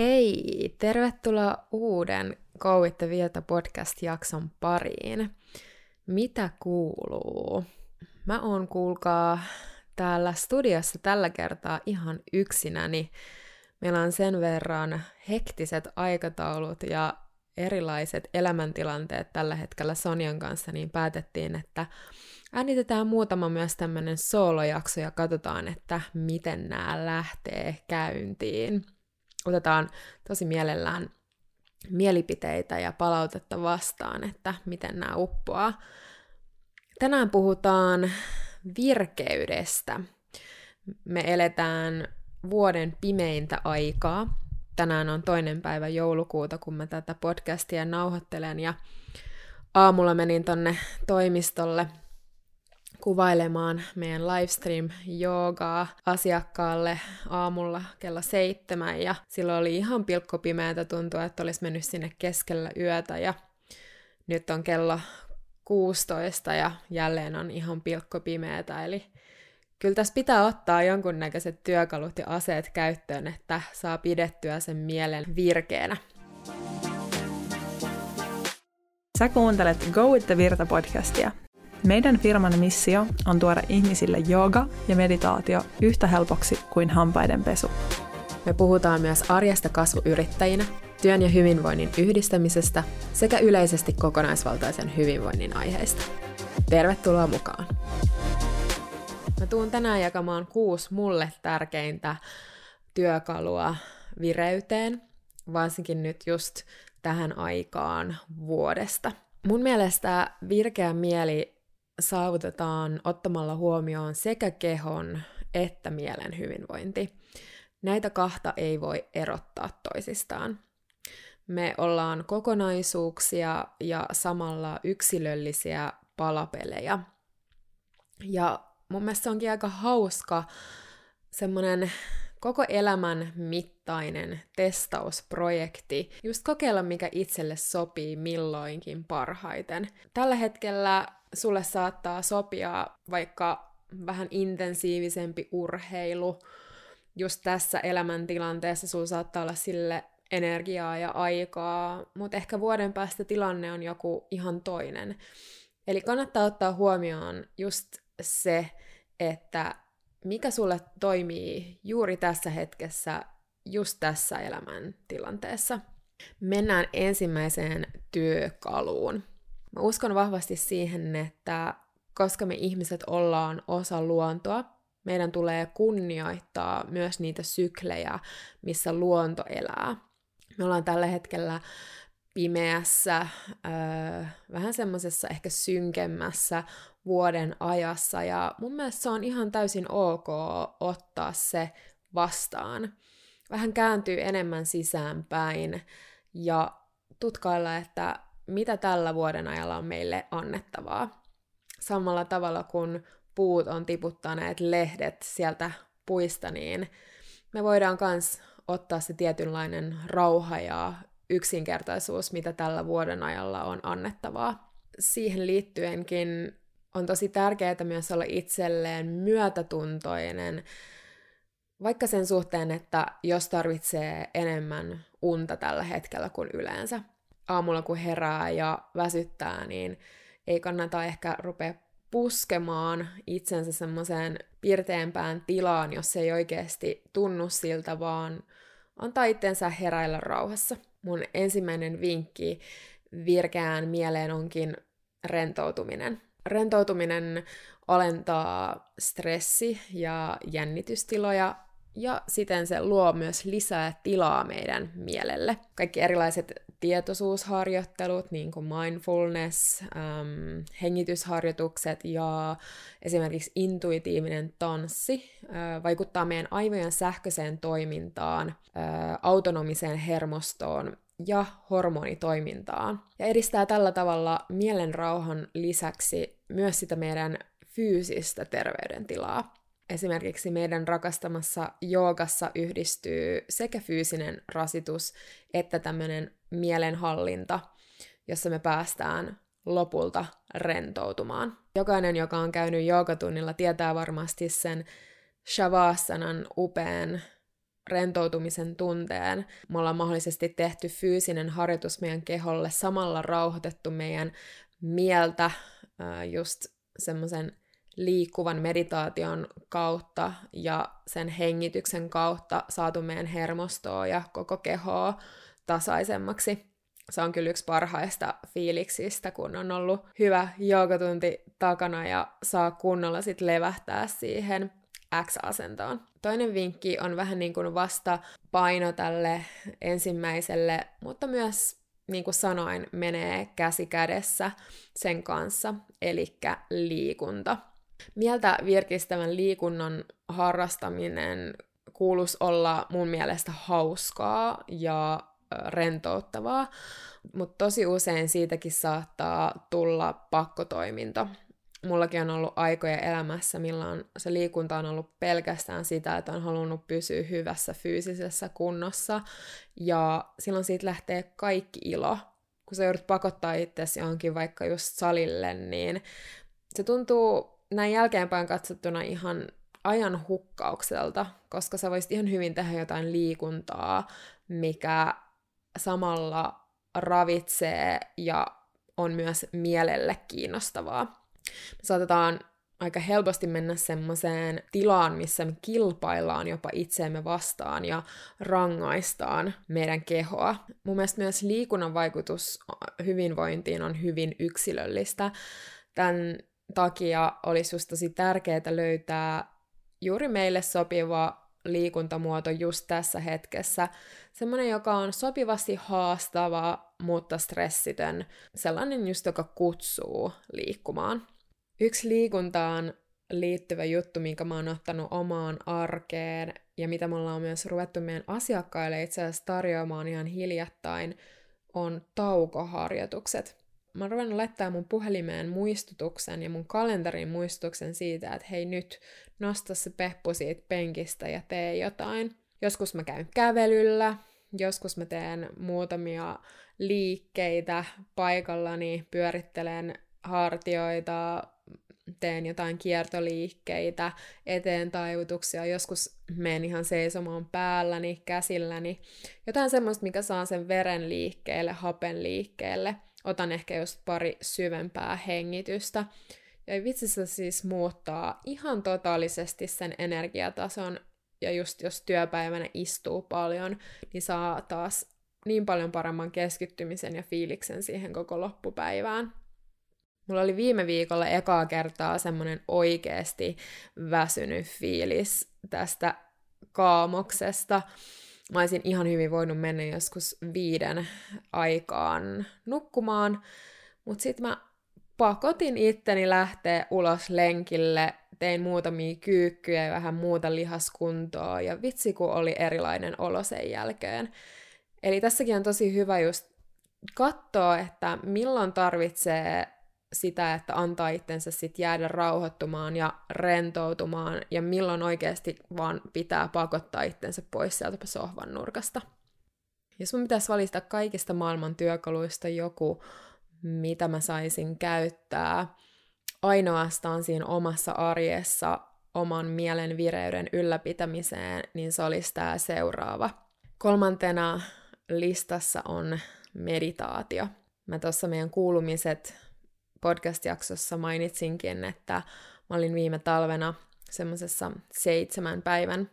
Hei! Tervetuloa uuden Go with Vieta podcast-jakson pariin. Mitä kuuluu? Mä oon kuulkaa täällä studiossa tällä kertaa ihan yksinäni. Meillä on sen verran hektiset aikataulut ja erilaiset elämäntilanteet tällä hetkellä Sonjan kanssa, niin päätettiin, että äänitetään muutama myös tämmöinen soolojakso ja katsotaan, että miten nämä lähtee käyntiin otetaan tosi mielellään mielipiteitä ja palautetta vastaan, että miten nämä uppoaa. Tänään puhutaan virkeydestä. Me eletään vuoden pimeintä aikaa. Tänään on toinen päivä joulukuuta, kun mä tätä podcastia nauhoittelen ja aamulla menin tonne toimistolle kuvailemaan meidän livestream joogaa asiakkaalle aamulla kello seitsemän ja silloin oli ihan pilkkopimeätä tuntua, että olisi mennyt sinne keskellä yötä ja nyt on kello 16 ja jälleen on ihan pilkkopimeätä, eli kyllä tässä pitää ottaa jonkunnäköiset työkalut ja aseet käyttöön, että saa pidettyä sen mielen virkeänä. Sä kuuntelet Go with the Virta podcastia, meidän firman missio on tuoda ihmisille jooga ja meditaatio yhtä helpoksi kuin hampaiden pesu. Me puhutaan myös arjesta kasvuyrittäjinä, työn ja hyvinvoinnin yhdistämisestä sekä yleisesti kokonaisvaltaisen hyvinvoinnin aiheista. Tervetuloa mukaan! Mä tuun tänään jakamaan kuusi mulle tärkeintä työkalua vireyteen, varsinkin nyt just tähän aikaan vuodesta. Mun mielestä virkeä mieli saavutetaan ottamalla huomioon sekä kehon että mielen hyvinvointi. Näitä kahta ei voi erottaa toisistaan. Me ollaan kokonaisuuksia ja samalla yksilöllisiä palapelejä. Ja mun mielestä onkin aika hauska semmoinen koko elämän mittainen testausprojekti, just kokeilla mikä itselle sopii milloinkin parhaiten. Tällä hetkellä sulle saattaa sopia vaikka vähän intensiivisempi urheilu, just tässä elämäntilanteessa sulla saattaa olla sille energiaa ja aikaa, mutta ehkä vuoden päästä tilanne on joku ihan toinen. Eli kannattaa ottaa huomioon just se, että mikä sulle toimii juuri tässä hetkessä, just tässä elämäntilanteessa. Mennään ensimmäiseen työkaluun. Mä uskon vahvasti siihen, että koska me ihmiset ollaan osa luontoa, meidän tulee kunnioittaa myös niitä syklejä, missä luonto elää. Me ollaan tällä hetkellä pimeässä, öö, vähän semmoisessa ehkä synkemmässä vuoden ajassa, ja mun mielestä se on ihan täysin ok ottaa se vastaan. Vähän kääntyy enemmän sisäänpäin ja tutkailla, että mitä tällä vuoden ajalla on meille annettavaa. Samalla tavalla kun puut on tiputtaneet lehdet sieltä puista, niin me voidaan myös ottaa se tietynlainen rauha ja yksinkertaisuus, mitä tällä vuoden ajalla on annettavaa. Siihen liittyenkin on tosi tärkeää myös olla itselleen myötätuntoinen, vaikka sen suhteen, että jos tarvitsee enemmän unta tällä hetkellä kuin yleensä aamulla kun herää ja väsyttää, niin ei kannata ehkä rupea puskemaan itsensä semmoiseen pirteämpään tilaan, jos ei oikeasti tunnu siltä, vaan antaa itsensä heräillä rauhassa. Mun ensimmäinen vinkki virkeään mieleen onkin rentoutuminen. Rentoutuminen alentaa stressi- ja jännitystiloja ja siten se luo myös lisää tilaa meidän mielelle. Kaikki erilaiset tietoisuusharjoittelut, niin kuin mindfulness, ähm, hengitysharjoitukset ja esimerkiksi intuitiivinen tanssi äh, vaikuttaa meidän aivojen sähköiseen toimintaan, äh, autonomiseen hermostoon ja hormonitoimintaan. Ja edistää tällä tavalla mielenrauhan lisäksi myös sitä meidän fyysistä terveydentilaa. Esimerkiksi meidän rakastamassa joogassa yhdistyy sekä fyysinen rasitus että tämmöinen mielenhallinta, jossa me päästään lopulta rentoutumaan. Jokainen, joka on käynyt joogatunnilla, tietää varmasti sen Shavasanan upean rentoutumisen tunteen. Me ollaan mahdollisesti tehty fyysinen harjoitus meidän keholle, samalla rauhoitettu meidän mieltä just semmoisen liikkuvan meditaation kautta ja sen hengityksen kautta saatu meidän hermostoa ja koko kehoa tasaisemmaksi. Se on kyllä yksi parhaista fiiliksistä, kun on ollut hyvä joogatunti takana ja saa kunnolla sit levähtää siihen X-asentoon. Toinen vinkki on vähän niin kuin vasta paino tälle ensimmäiselle, mutta myös niin kuin sanoin, menee käsi kädessä sen kanssa, eli liikunta. Mieltä virkistävän liikunnan harrastaminen kuuluisi olla mun mielestä hauskaa ja rentouttavaa, mutta tosi usein siitäkin saattaa tulla pakkotoiminta. Mullakin on ollut aikoja elämässä, milloin se liikunta on ollut pelkästään sitä, että on halunnut pysyä hyvässä fyysisessä kunnossa, ja silloin siitä lähtee kaikki ilo. Kun sä joudut pakottaa itsesi johonkin vaikka just salille, niin se tuntuu näin jälkeenpäin katsottuna ihan ajan hukkaukselta, koska sä voisit ihan hyvin tehdä jotain liikuntaa, mikä samalla ravitsee ja on myös mielelle kiinnostavaa. Me saatetaan aika helposti mennä semmoiseen tilaan, missä me kilpaillaan jopa itseemme vastaan ja rangaistaan meidän kehoa. Mun mielestä myös liikunnan vaikutus hyvinvointiin on hyvin yksilöllistä. Tämän takia olisi just tosi tärkeää löytää juuri meille sopiva liikuntamuoto just tässä hetkessä. Semmoinen, joka on sopivasti haastava, mutta stressitön. Sellainen just, joka kutsuu liikkumaan. Yksi liikuntaan liittyvä juttu, minkä mä oon ottanut omaan arkeen ja mitä me ollaan myös ruvettu meidän asiakkaille itse asiassa tarjoamaan ihan hiljattain, on taukoharjoitukset mä oon ruvennut laittaa mun puhelimeen muistutuksen ja mun kalenterin muistutuksen siitä, että hei nyt, nosta se peppu siitä penkistä ja tee jotain. Joskus mä käyn kävelyllä, joskus mä teen muutamia liikkeitä paikallani, pyörittelen hartioita, teen jotain kiertoliikkeitä, eteen taivutuksia, joskus menen ihan seisomaan päälläni, käsilläni. Jotain semmoista, mikä saa sen veren liikkeelle, hapen liikkeelle – otan ehkä just pari syvempää hengitystä. Ja vitsi se siis muuttaa ihan totaalisesti sen energiatason, ja just jos työpäivänä istuu paljon, niin saa taas niin paljon paremman keskittymisen ja fiiliksen siihen koko loppupäivään. Mulla oli viime viikolla ekaa kertaa semmoinen oikeasti väsynyt fiilis tästä kaamoksesta mä olisin ihan hyvin voinut mennä joskus viiden aikaan nukkumaan, mutta sitten mä pakotin itteni lähteä ulos lenkille, tein muutamia kyykkyjä ja vähän muuta lihaskuntoa, ja vitsi kun oli erilainen olo sen jälkeen. Eli tässäkin on tosi hyvä just katsoa, että milloin tarvitsee sitä, että antaa itsensä sit jäädä rauhoittumaan ja rentoutumaan, ja milloin oikeasti vaan pitää pakottaa itsensä pois sieltä sohvan nurkasta. Jos mun pitäisi valita kaikista maailman työkaluista joku, mitä mä saisin käyttää ainoastaan siinä omassa arjessa oman mielen vireyden ylläpitämiseen, niin se olisi tämä seuraava. Kolmantena listassa on meditaatio. Mä tuossa meidän kuulumiset podcast-jaksossa mainitsinkin, että mä olin viime talvena semmoisessa seitsemän päivän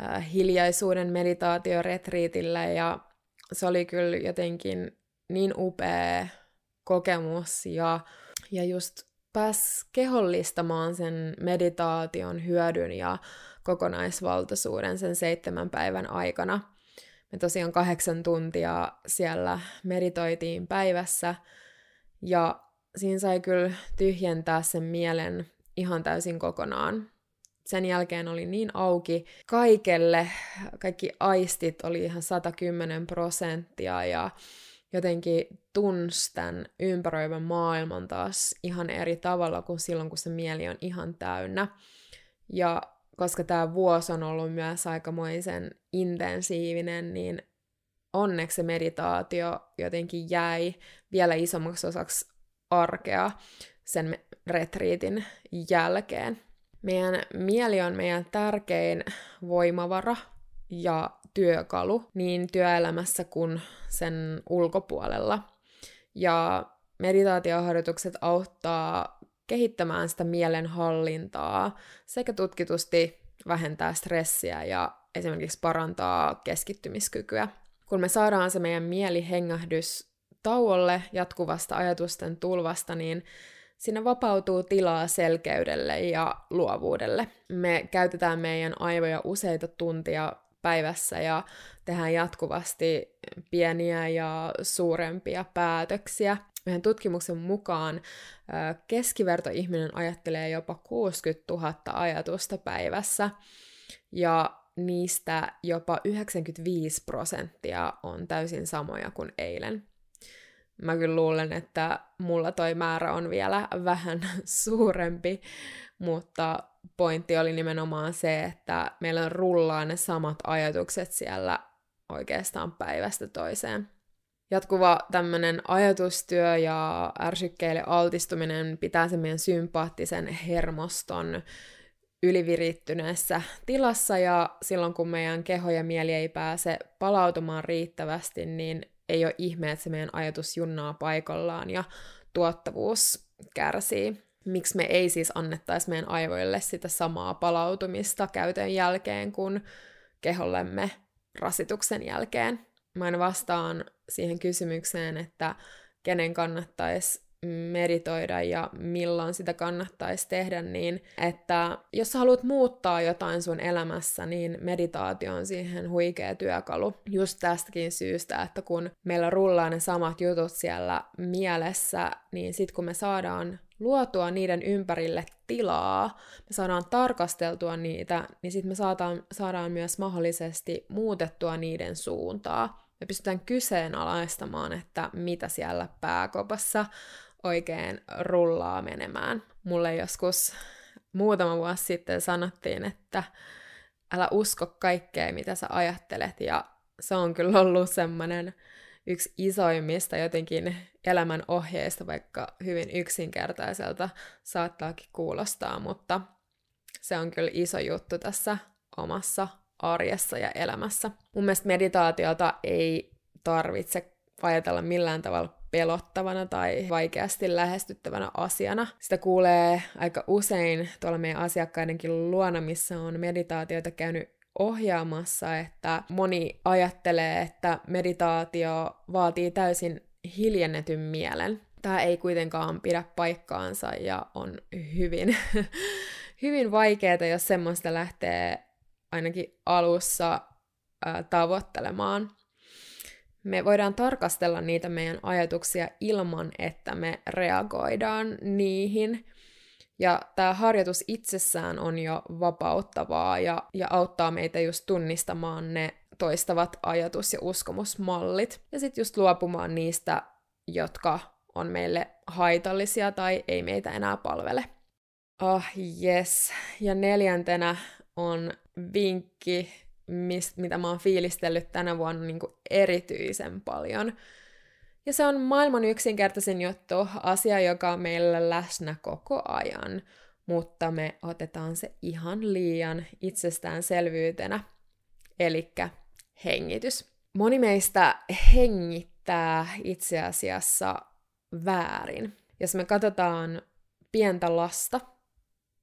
äh, hiljaisuuden meditaatioretriitillä ja se oli kyllä jotenkin niin upea kokemus ja, ja just pääs kehollistamaan sen meditaation hyödyn ja kokonaisvaltaisuuden sen seitsemän päivän aikana. Me tosiaan kahdeksan tuntia siellä meditoitiin päivässä ja siinä sai kyllä tyhjentää sen mielen ihan täysin kokonaan. Sen jälkeen oli niin auki kaikelle, kaikki aistit oli ihan 110 prosenttia ja jotenkin tunsi tämän ympäröivän maailman taas ihan eri tavalla kuin silloin, kun se mieli on ihan täynnä. Ja koska tämä vuosi on ollut myös aikamoisen intensiivinen, niin onneksi se meditaatio jotenkin jäi vielä isommaksi osaksi arkea sen retriitin jälkeen. Meidän mieli on meidän tärkein voimavara ja työkalu niin työelämässä kuin sen ulkopuolella. Ja meditaatioharjoitukset auttaa kehittämään sitä mielenhallintaa sekä tutkitusti vähentää stressiä ja esimerkiksi parantaa keskittymiskykyä. Kun me saadaan se meidän mielihengähdys tauolle jatkuvasta ajatusten tulvasta, niin sinne vapautuu tilaa selkeydelle ja luovuudelle. Me käytetään meidän aivoja useita tuntia päivässä ja tehdään jatkuvasti pieniä ja suurempia päätöksiä. Meidän tutkimuksen mukaan keskivertoihminen ajattelee jopa 60 000 ajatusta päivässä ja niistä jopa 95 prosenttia on täysin samoja kuin eilen. Mä kyllä luulen, että mulla toi määrä on vielä vähän suurempi, mutta pointti oli nimenomaan se, että meillä rullaa ne samat ajatukset siellä oikeastaan päivästä toiseen. Jatkuva tämmöinen ajatustyö ja ärsykkeille altistuminen pitää sen meidän sympaattisen hermoston ylivirittyneessä tilassa ja silloin kun meidän keho ja mieli ei pääse palautumaan riittävästi, niin ei ole ihme, että se meidän ajatus junnaa paikallaan ja tuottavuus kärsii. Miksi me ei siis annettaisi meidän aivoille sitä samaa palautumista käytön jälkeen kuin kehollemme rasituksen jälkeen? Mä en vastaan siihen kysymykseen, että kenen kannattaisi meditoida ja milloin sitä kannattaisi tehdä, niin että jos sä haluat muuttaa jotain sun elämässä, niin meditaatio on siihen huikea työkalu. Just tästäkin syystä, että kun meillä rullaa ne samat jutut siellä mielessä, niin sit kun me saadaan luotua niiden ympärille tilaa, me saadaan tarkasteltua niitä, niin sitten me saadaan, saadaan myös mahdollisesti muutettua niiden suuntaa. Me pystytään kyseenalaistamaan, että mitä siellä pääkopassa oikein rullaa menemään. Mulle joskus muutama vuosi sitten sanottiin, että älä usko kaikkea, mitä sä ajattelet, ja se on kyllä ollut semmoinen yksi isoimmista jotenkin elämän ohjeista, vaikka hyvin yksinkertaiselta saattaakin kuulostaa, mutta se on kyllä iso juttu tässä omassa arjessa ja elämässä. Mun mielestä meditaatiota ei tarvitse ajatella millään tavalla pelottavana tai vaikeasti lähestyttävänä asiana. Sitä kuulee aika usein tuolla meidän asiakkaidenkin luona, missä on meditaatioita käynyt ohjaamassa, että moni ajattelee, että meditaatio vaatii täysin hiljennetyn mielen. Tämä ei kuitenkaan pidä paikkaansa ja on hyvin, hyvin vaikeaa, jos semmoista lähtee ainakin alussa ää, tavoittelemaan me voidaan tarkastella niitä meidän ajatuksia ilman, että me reagoidaan niihin. Ja tämä harjoitus itsessään on jo vapauttavaa ja, ja auttaa meitä just tunnistamaan ne toistavat ajatus- ja uskomusmallit. Ja sitten just luopumaan niistä, jotka on meille haitallisia tai ei meitä enää palvele. Ah, yes. Ja neljäntenä on vinkki mist, mitä mä oon fiilistellyt tänä vuonna niin kuin erityisen paljon. Ja se on maailman yksinkertaisin juttu, asia, joka on meillä läsnä koko ajan, mutta me otetaan se ihan liian itsestäänselvyytenä, eli hengitys. Moni meistä hengittää itse asiassa väärin. Jos me katsotaan pientä lasta,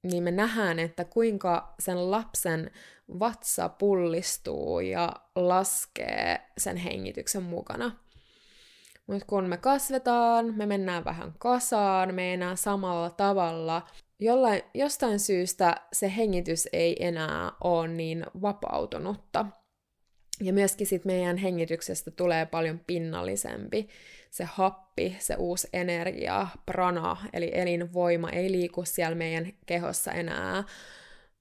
niin me nähdään, että kuinka sen lapsen vatsa pullistuu ja laskee sen hengityksen mukana. Mutta kun me kasvetaan, me mennään vähän kasaan, me ei enää samalla tavalla. Jollain, jostain syystä se hengitys ei enää ole niin vapautunutta. Ja myöskin sit meidän hengityksestä tulee paljon pinnallisempi. Se happi, se uusi energia, prana, eli elinvoima ei liiku siellä meidän kehossa enää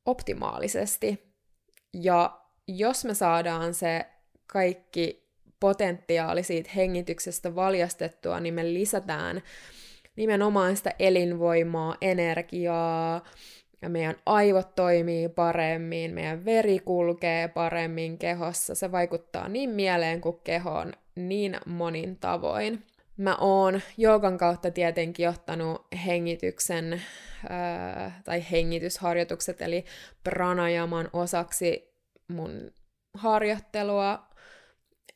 optimaalisesti. Ja jos me saadaan se kaikki potentiaali siitä hengityksestä valjastettua, niin me lisätään nimenomaan sitä elinvoimaa, energiaa, ja meidän aivot toimii paremmin, meidän veri kulkee paremmin kehossa, se vaikuttaa niin mieleen kuin kehoon niin monin tavoin. Mä oon joogan kautta tietenkin ottanut hengityksen ää, tai hengitysharjoitukset, eli pranajaman osaksi mun harjoittelua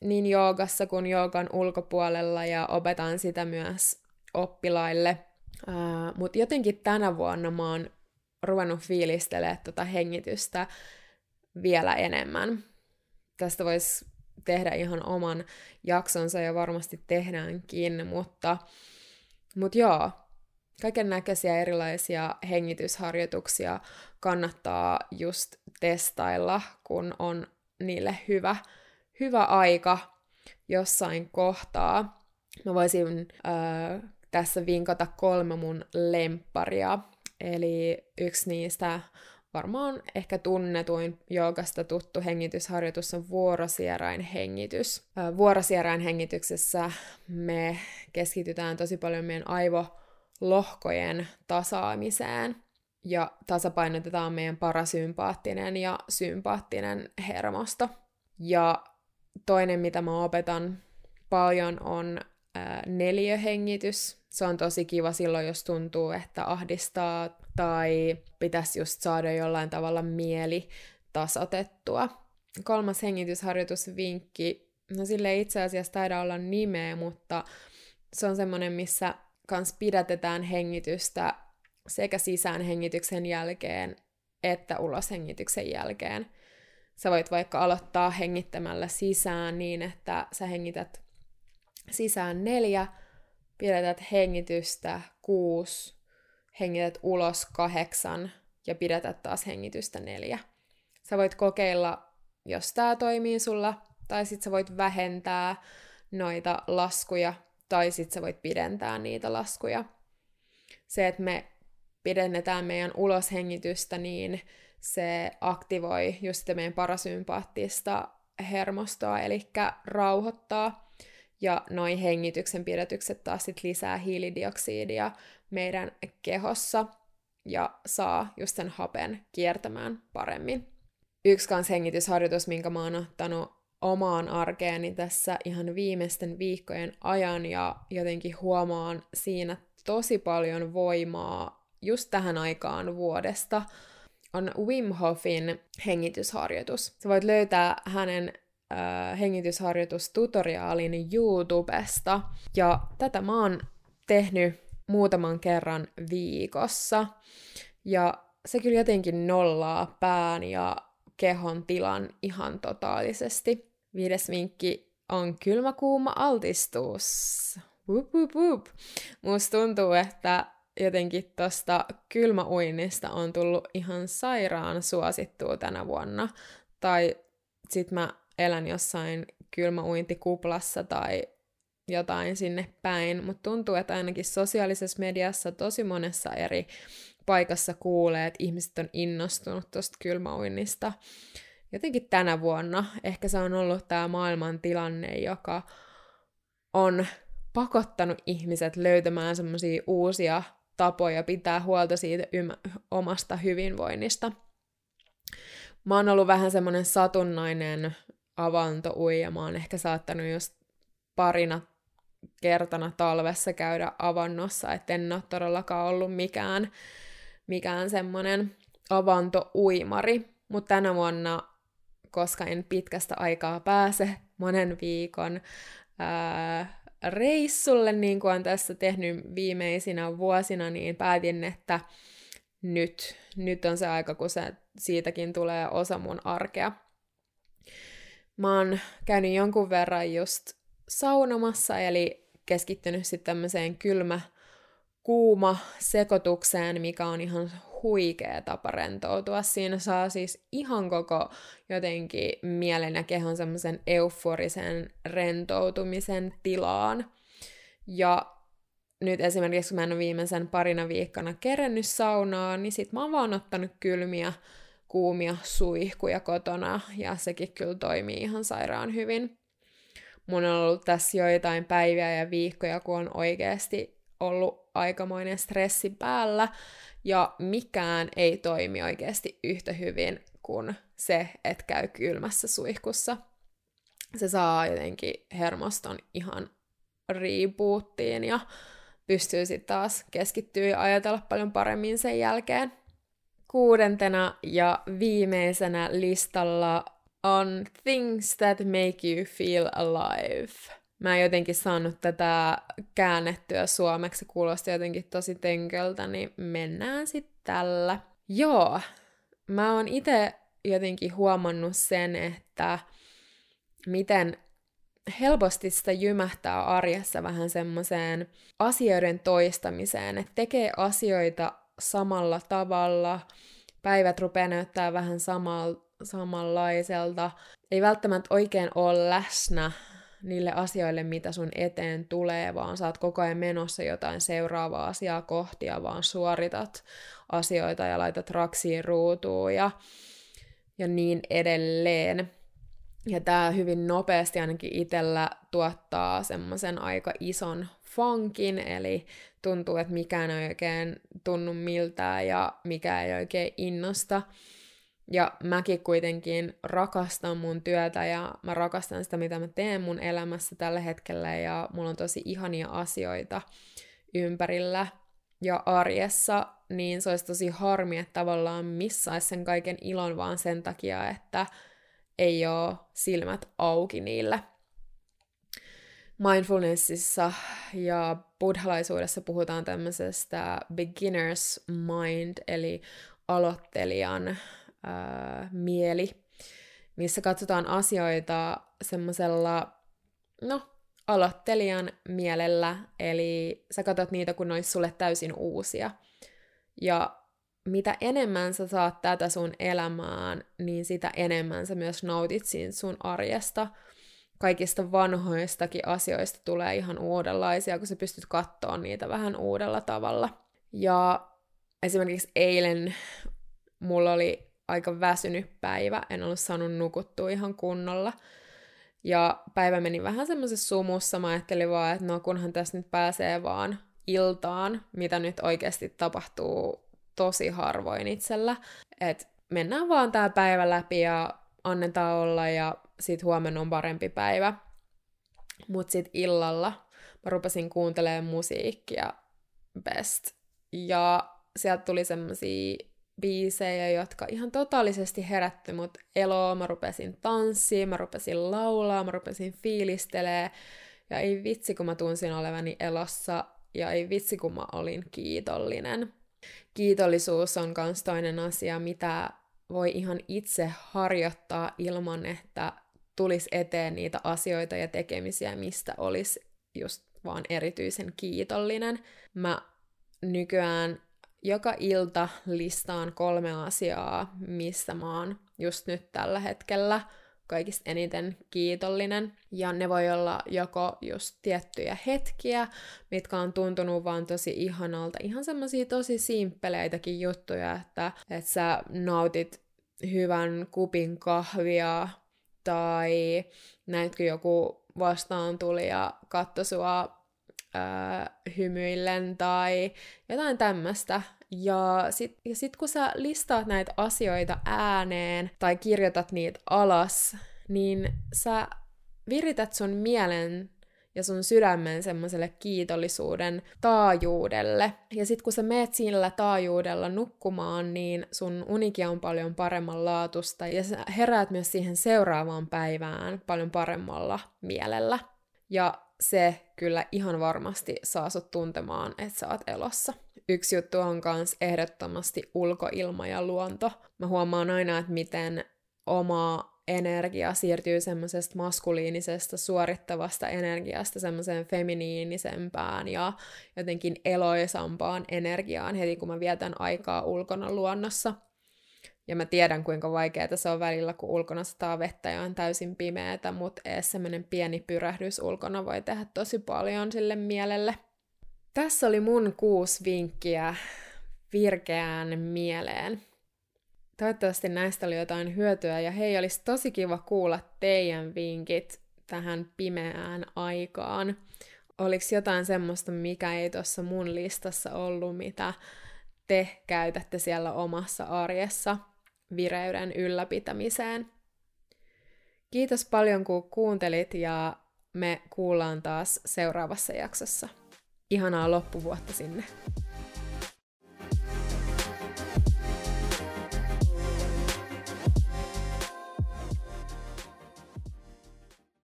niin joogassa kuin joogan ulkopuolella ja opetan sitä myös oppilaille. Mutta jotenkin tänä vuonna mä oon ruvennut fiilistelemään tota hengitystä vielä enemmän. Tästä voisi tehdä ihan oman jaksonsa ja varmasti tehdäänkin, mutta, mutta joo, kaiken näköisiä erilaisia hengitysharjoituksia kannattaa just testailla, kun on niille hyvä, hyvä aika jossain kohtaa. Mä voisin äh, tässä vinkata kolme mun lempparia. Eli yksi niistä varmaan ehkä tunnetuin joogasta tuttu hengitysharjoitus on vuorosierain hengitys. Vuorosierain hengityksessä me keskitytään tosi paljon meidän aivolohkojen tasaamiseen ja tasapainotetaan meidän parasympaattinen ja sympaattinen hermosto. Ja toinen, mitä mä opetan paljon, on neliöhengitys. Se on tosi kiva silloin, jos tuntuu, että ahdistaa tai pitäisi just saada jollain tavalla mieli tasotettua. Kolmas hengitysharjoitusvinkki, no sille itse asiassa taida olla nimeä, mutta se on semmoinen, missä kans pidätetään hengitystä sekä sisään hengityksen jälkeen että ulos hengityksen jälkeen. Sä voit vaikka aloittaa hengittämällä sisään niin, että sä hengität sisään neljä, pidetät hengitystä kuusi, hengität ulos kahdeksan ja pidetät taas hengitystä neljä. Sä voit kokeilla, jos tämä toimii sulla, tai sit sä voit vähentää noita laskuja, tai sit sä voit pidentää niitä laskuja. Se, että me pidennetään meidän uloshengitystä, niin se aktivoi just sitä meidän parasympaattista hermostoa, eli rauhoittaa. Ja noin hengityksen pidätykset taas sit lisää hiilidioksidia meidän kehossa ja saa just sen hapen kiertämään paremmin. Yksi kans hengitysharjoitus, minkä mä oon ottanut omaan arkeeni tässä ihan viimeisten viikkojen ajan ja jotenkin huomaan siinä tosi paljon voimaa just tähän aikaan vuodesta, on Wim Hofin hengitysharjoitus. Sä voit löytää hänen äh, hengitysharjoitustutoriaalin YouTubesta. Ja tätä mä oon tehnyt muutaman kerran viikossa. Ja se kyllä jotenkin nollaa pään ja kehon tilan ihan totaalisesti. Viides vinkki on kylmäkuuma altistus. Wup, wup, wup. Musta tuntuu, että jotenkin tosta kylmäuinnista on tullut ihan sairaan suosittua tänä vuonna. Tai sit mä elän jossain kylmäuintikuplassa tai jotain sinne päin, mutta tuntuu, että ainakin sosiaalisessa mediassa tosi monessa eri paikassa kuulee, että ihmiset on innostunut tuosta kylmäuinnista. Jotenkin tänä vuonna ehkä se on ollut tämä maailman tilanne, joka on pakottanut ihmiset löytämään semmoisia uusia tapoja pitää huolta siitä ym- omasta hyvinvoinnista. Mä oon ollut vähän semmoinen satunnainen avantouija. Mä oon ehkä saattanut just parina kertana talvessa käydä avannossa, että en ole todellakaan ollut mikään, mikään semmoinen avantouimari. Mutta tänä vuonna, koska en pitkästä aikaa pääse monen viikon ää, reissulle, niin kuin olen tässä tehnyt viimeisinä vuosina, niin päätin, että nyt, nyt on se aika, kun se, siitäkin tulee osa mun arkea. Mä oon käynyt jonkun verran just saunomassa, eli keskittynyt sitten tämmöiseen kylmä, kuuma sekoitukseen, mikä on ihan huikea tapa rentoutua. Siinä saa siis ihan koko jotenkin mielen ja kehon semmoisen euforisen rentoutumisen tilaan. Ja nyt esimerkiksi kun mä en ole viimeisen parina viikkona kerennyt saunaan, niin sit mä oon vaan ottanut kylmiä, kuumia suihkuja kotona, ja sekin kyllä toimii ihan sairaan hyvin. Mun on ollut tässä joitain päiviä ja viikkoja, kun on oikeasti ollut aikamoinen stressi päällä, ja mikään ei toimi oikeasti yhtä hyvin kuin se, että käy kylmässä suihkussa. Se saa jotenkin hermoston ihan riipuuttiin ja pystyy sitten taas keskittyä ja ajatella paljon paremmin sen jälkeen. Kuudentena ja viimeisenä listalla on Things That Make You Feel Alive. Mä en jotenkin saanut tätä käännettyä suomeksi, kuulosti jotenkin tosi tönköltä, niin mennään sitten tällä. Joo, mä oon itse jotenkin huomannut sen, että miten helposti sitä jymähtää arjessa vähän semmoiseen asioiden toistamiseen, että tekee asioita samalla tavalla, päivät rupeaa näyttää vähän samal, samanlaiselta, ei välttämättä oikein ole läsnä niille asioille, mitä sun eteen tulee, vaan saat koko ajan menossa jotain seuraavaa asiaa kohti ja vaan suoritat asioita ja laitat raksiin ruutuun ja, ja niin edelleen. Ja tämä hyvin nopeasti ainakin itsellä tuottaa semmoisen aika ison funkin, eli tuntuu, että mikään ei oikein tunnu miltään ja mikä ei oikein innosta. Ja mäkin kuitenkin rakastan mun työtä ja mä rakastan sitä, mitä mä teen mun elämässä tällä hetkellä ja mulla on tosi ihania asioita ympärillä ja arjessa, niin se olisi tosi harmi, että tavallaan missaisi sen kaiken ilon vaan sen takia, että ei ole silmät auki niille. Mindfulnessissa ja buddhalaisuudessa puhutaan tämmöisestä beginner's mind, eli aloittelijan ää, mieli, missä katsotaan asioita semmoisella, no, aloittelijan mielellä, eli sä katsot niitä, kun ne olisi sulle täysin uusia. Ja mitä enemmän sä saat tätä sun elämään, niin sitä enemmän sä myös nautit siinä sun arjesta. Kaikista vanhoistakin asioista tulee ihan uudenlaisia, kun sä pystyt katsoa niitä vähän uudella tavalla. Ja esimerkiksi eilen mulla oli aika väsynyt päivä, en ollut saanut nukuttua ihan kunnolla. Ja päivä meni vähän semmoisessa sumussa, mä ajattelin vaan, että no kunhan tässä nyt pääsee vaan iltaan, mitä nyt oikeasti tapahtuu tosi harvoin itsellä. Että mennään vaan tää päivä läpi ja annetaan olla ja sit huomenna on parempi päivä. Mut sit illalla mä rupesin kuuntelemaan musiikkia best. Ja sieltä tuli semmosia biisejä, jotka ihan totaalisesti herätti mut eloa. Mä rupesin tanssiin, mä rupesin laulaa, mä rupesin fiilistelee. Ja ei vitsi, kun mä tunsin olevani elossa, ja ei vitsi, kun mä olin kiitollinen kiitollisuus on myös toinen asia, mitä voi ihan itse harjoittaa ilman, että tulisi eteen niitä asioita ja tekemisiä, mistä olisi just vaan erityisen kiitollinen. Mä nykyään joka ilta listaan kolme asiaa, mistä mä oon just nyt tällä hetkellä kaikista eniten kiitollinen. Ja ne voi olla joko just tiettyjä hetkiä, mitkä on tuntunut vaan tosi ihanalta. Ihan semmoisia tosi simppeleitäkin juttuja, että, että sä nautit hyvän kupin kahvia, tai näetkö joku vastaan tuli ja katso sua ää, hymyillen tai jotain tämmöistä. Ja sit, ja sit kun sä listaat näitä asioita ääneen tai kirjoitat niitä alas, niin sä virität sun mielen ja sun sydämen semmoiselle kiitollisuuden taajuudelle. Ja sit kun sä meet sillä taajuudella nukkumaan, niin sun unikia on paljon paremman laatusta ja sä heräät myös siihen seuraavaan päivään paljon paremmalla mielellä. Ja se kyllä ihan varmasti saa sut tuntemaan, että sä oot elossa. Yksi juttu on kans ehdottomasti ulkoilma ja luonto. Mä huomaan aina, että miten oma energia siirtyy semmoisesta maskuliinisesta suorittavasta energiasta semmoiseen feminiinisempään ja jotenkin eloisampaan energiaan heti kun mä vietän aikaa ulkona luonnossa. Ja mä tiedän, kuinka vaikeaa se on välillä, kun ulkona sataa vettä ja on täysin pimeätä, mutta edes semmoinen pieni pyrähdys ulkona voi tehdä tosi paljon sille mielelle. Tässä oli mun kuusi vinkkiä virkeään mieleen. Toivottavasti näistä oli jotain hyötyä ja hei, olisi tosi kiva kuulla teidän vinkit tähän pimeään aikaan. Oliko jotain semmoista, mikä ei tuossa mun listassa ollut, mitä te käytätte siellä omassa arjessa vireyden ylläpitämiseen? Kiitos paljon, kun kuuntelit ja me kuullaan taas seuraavassa jaksossa. Ihanaa loppuvuotta sinne!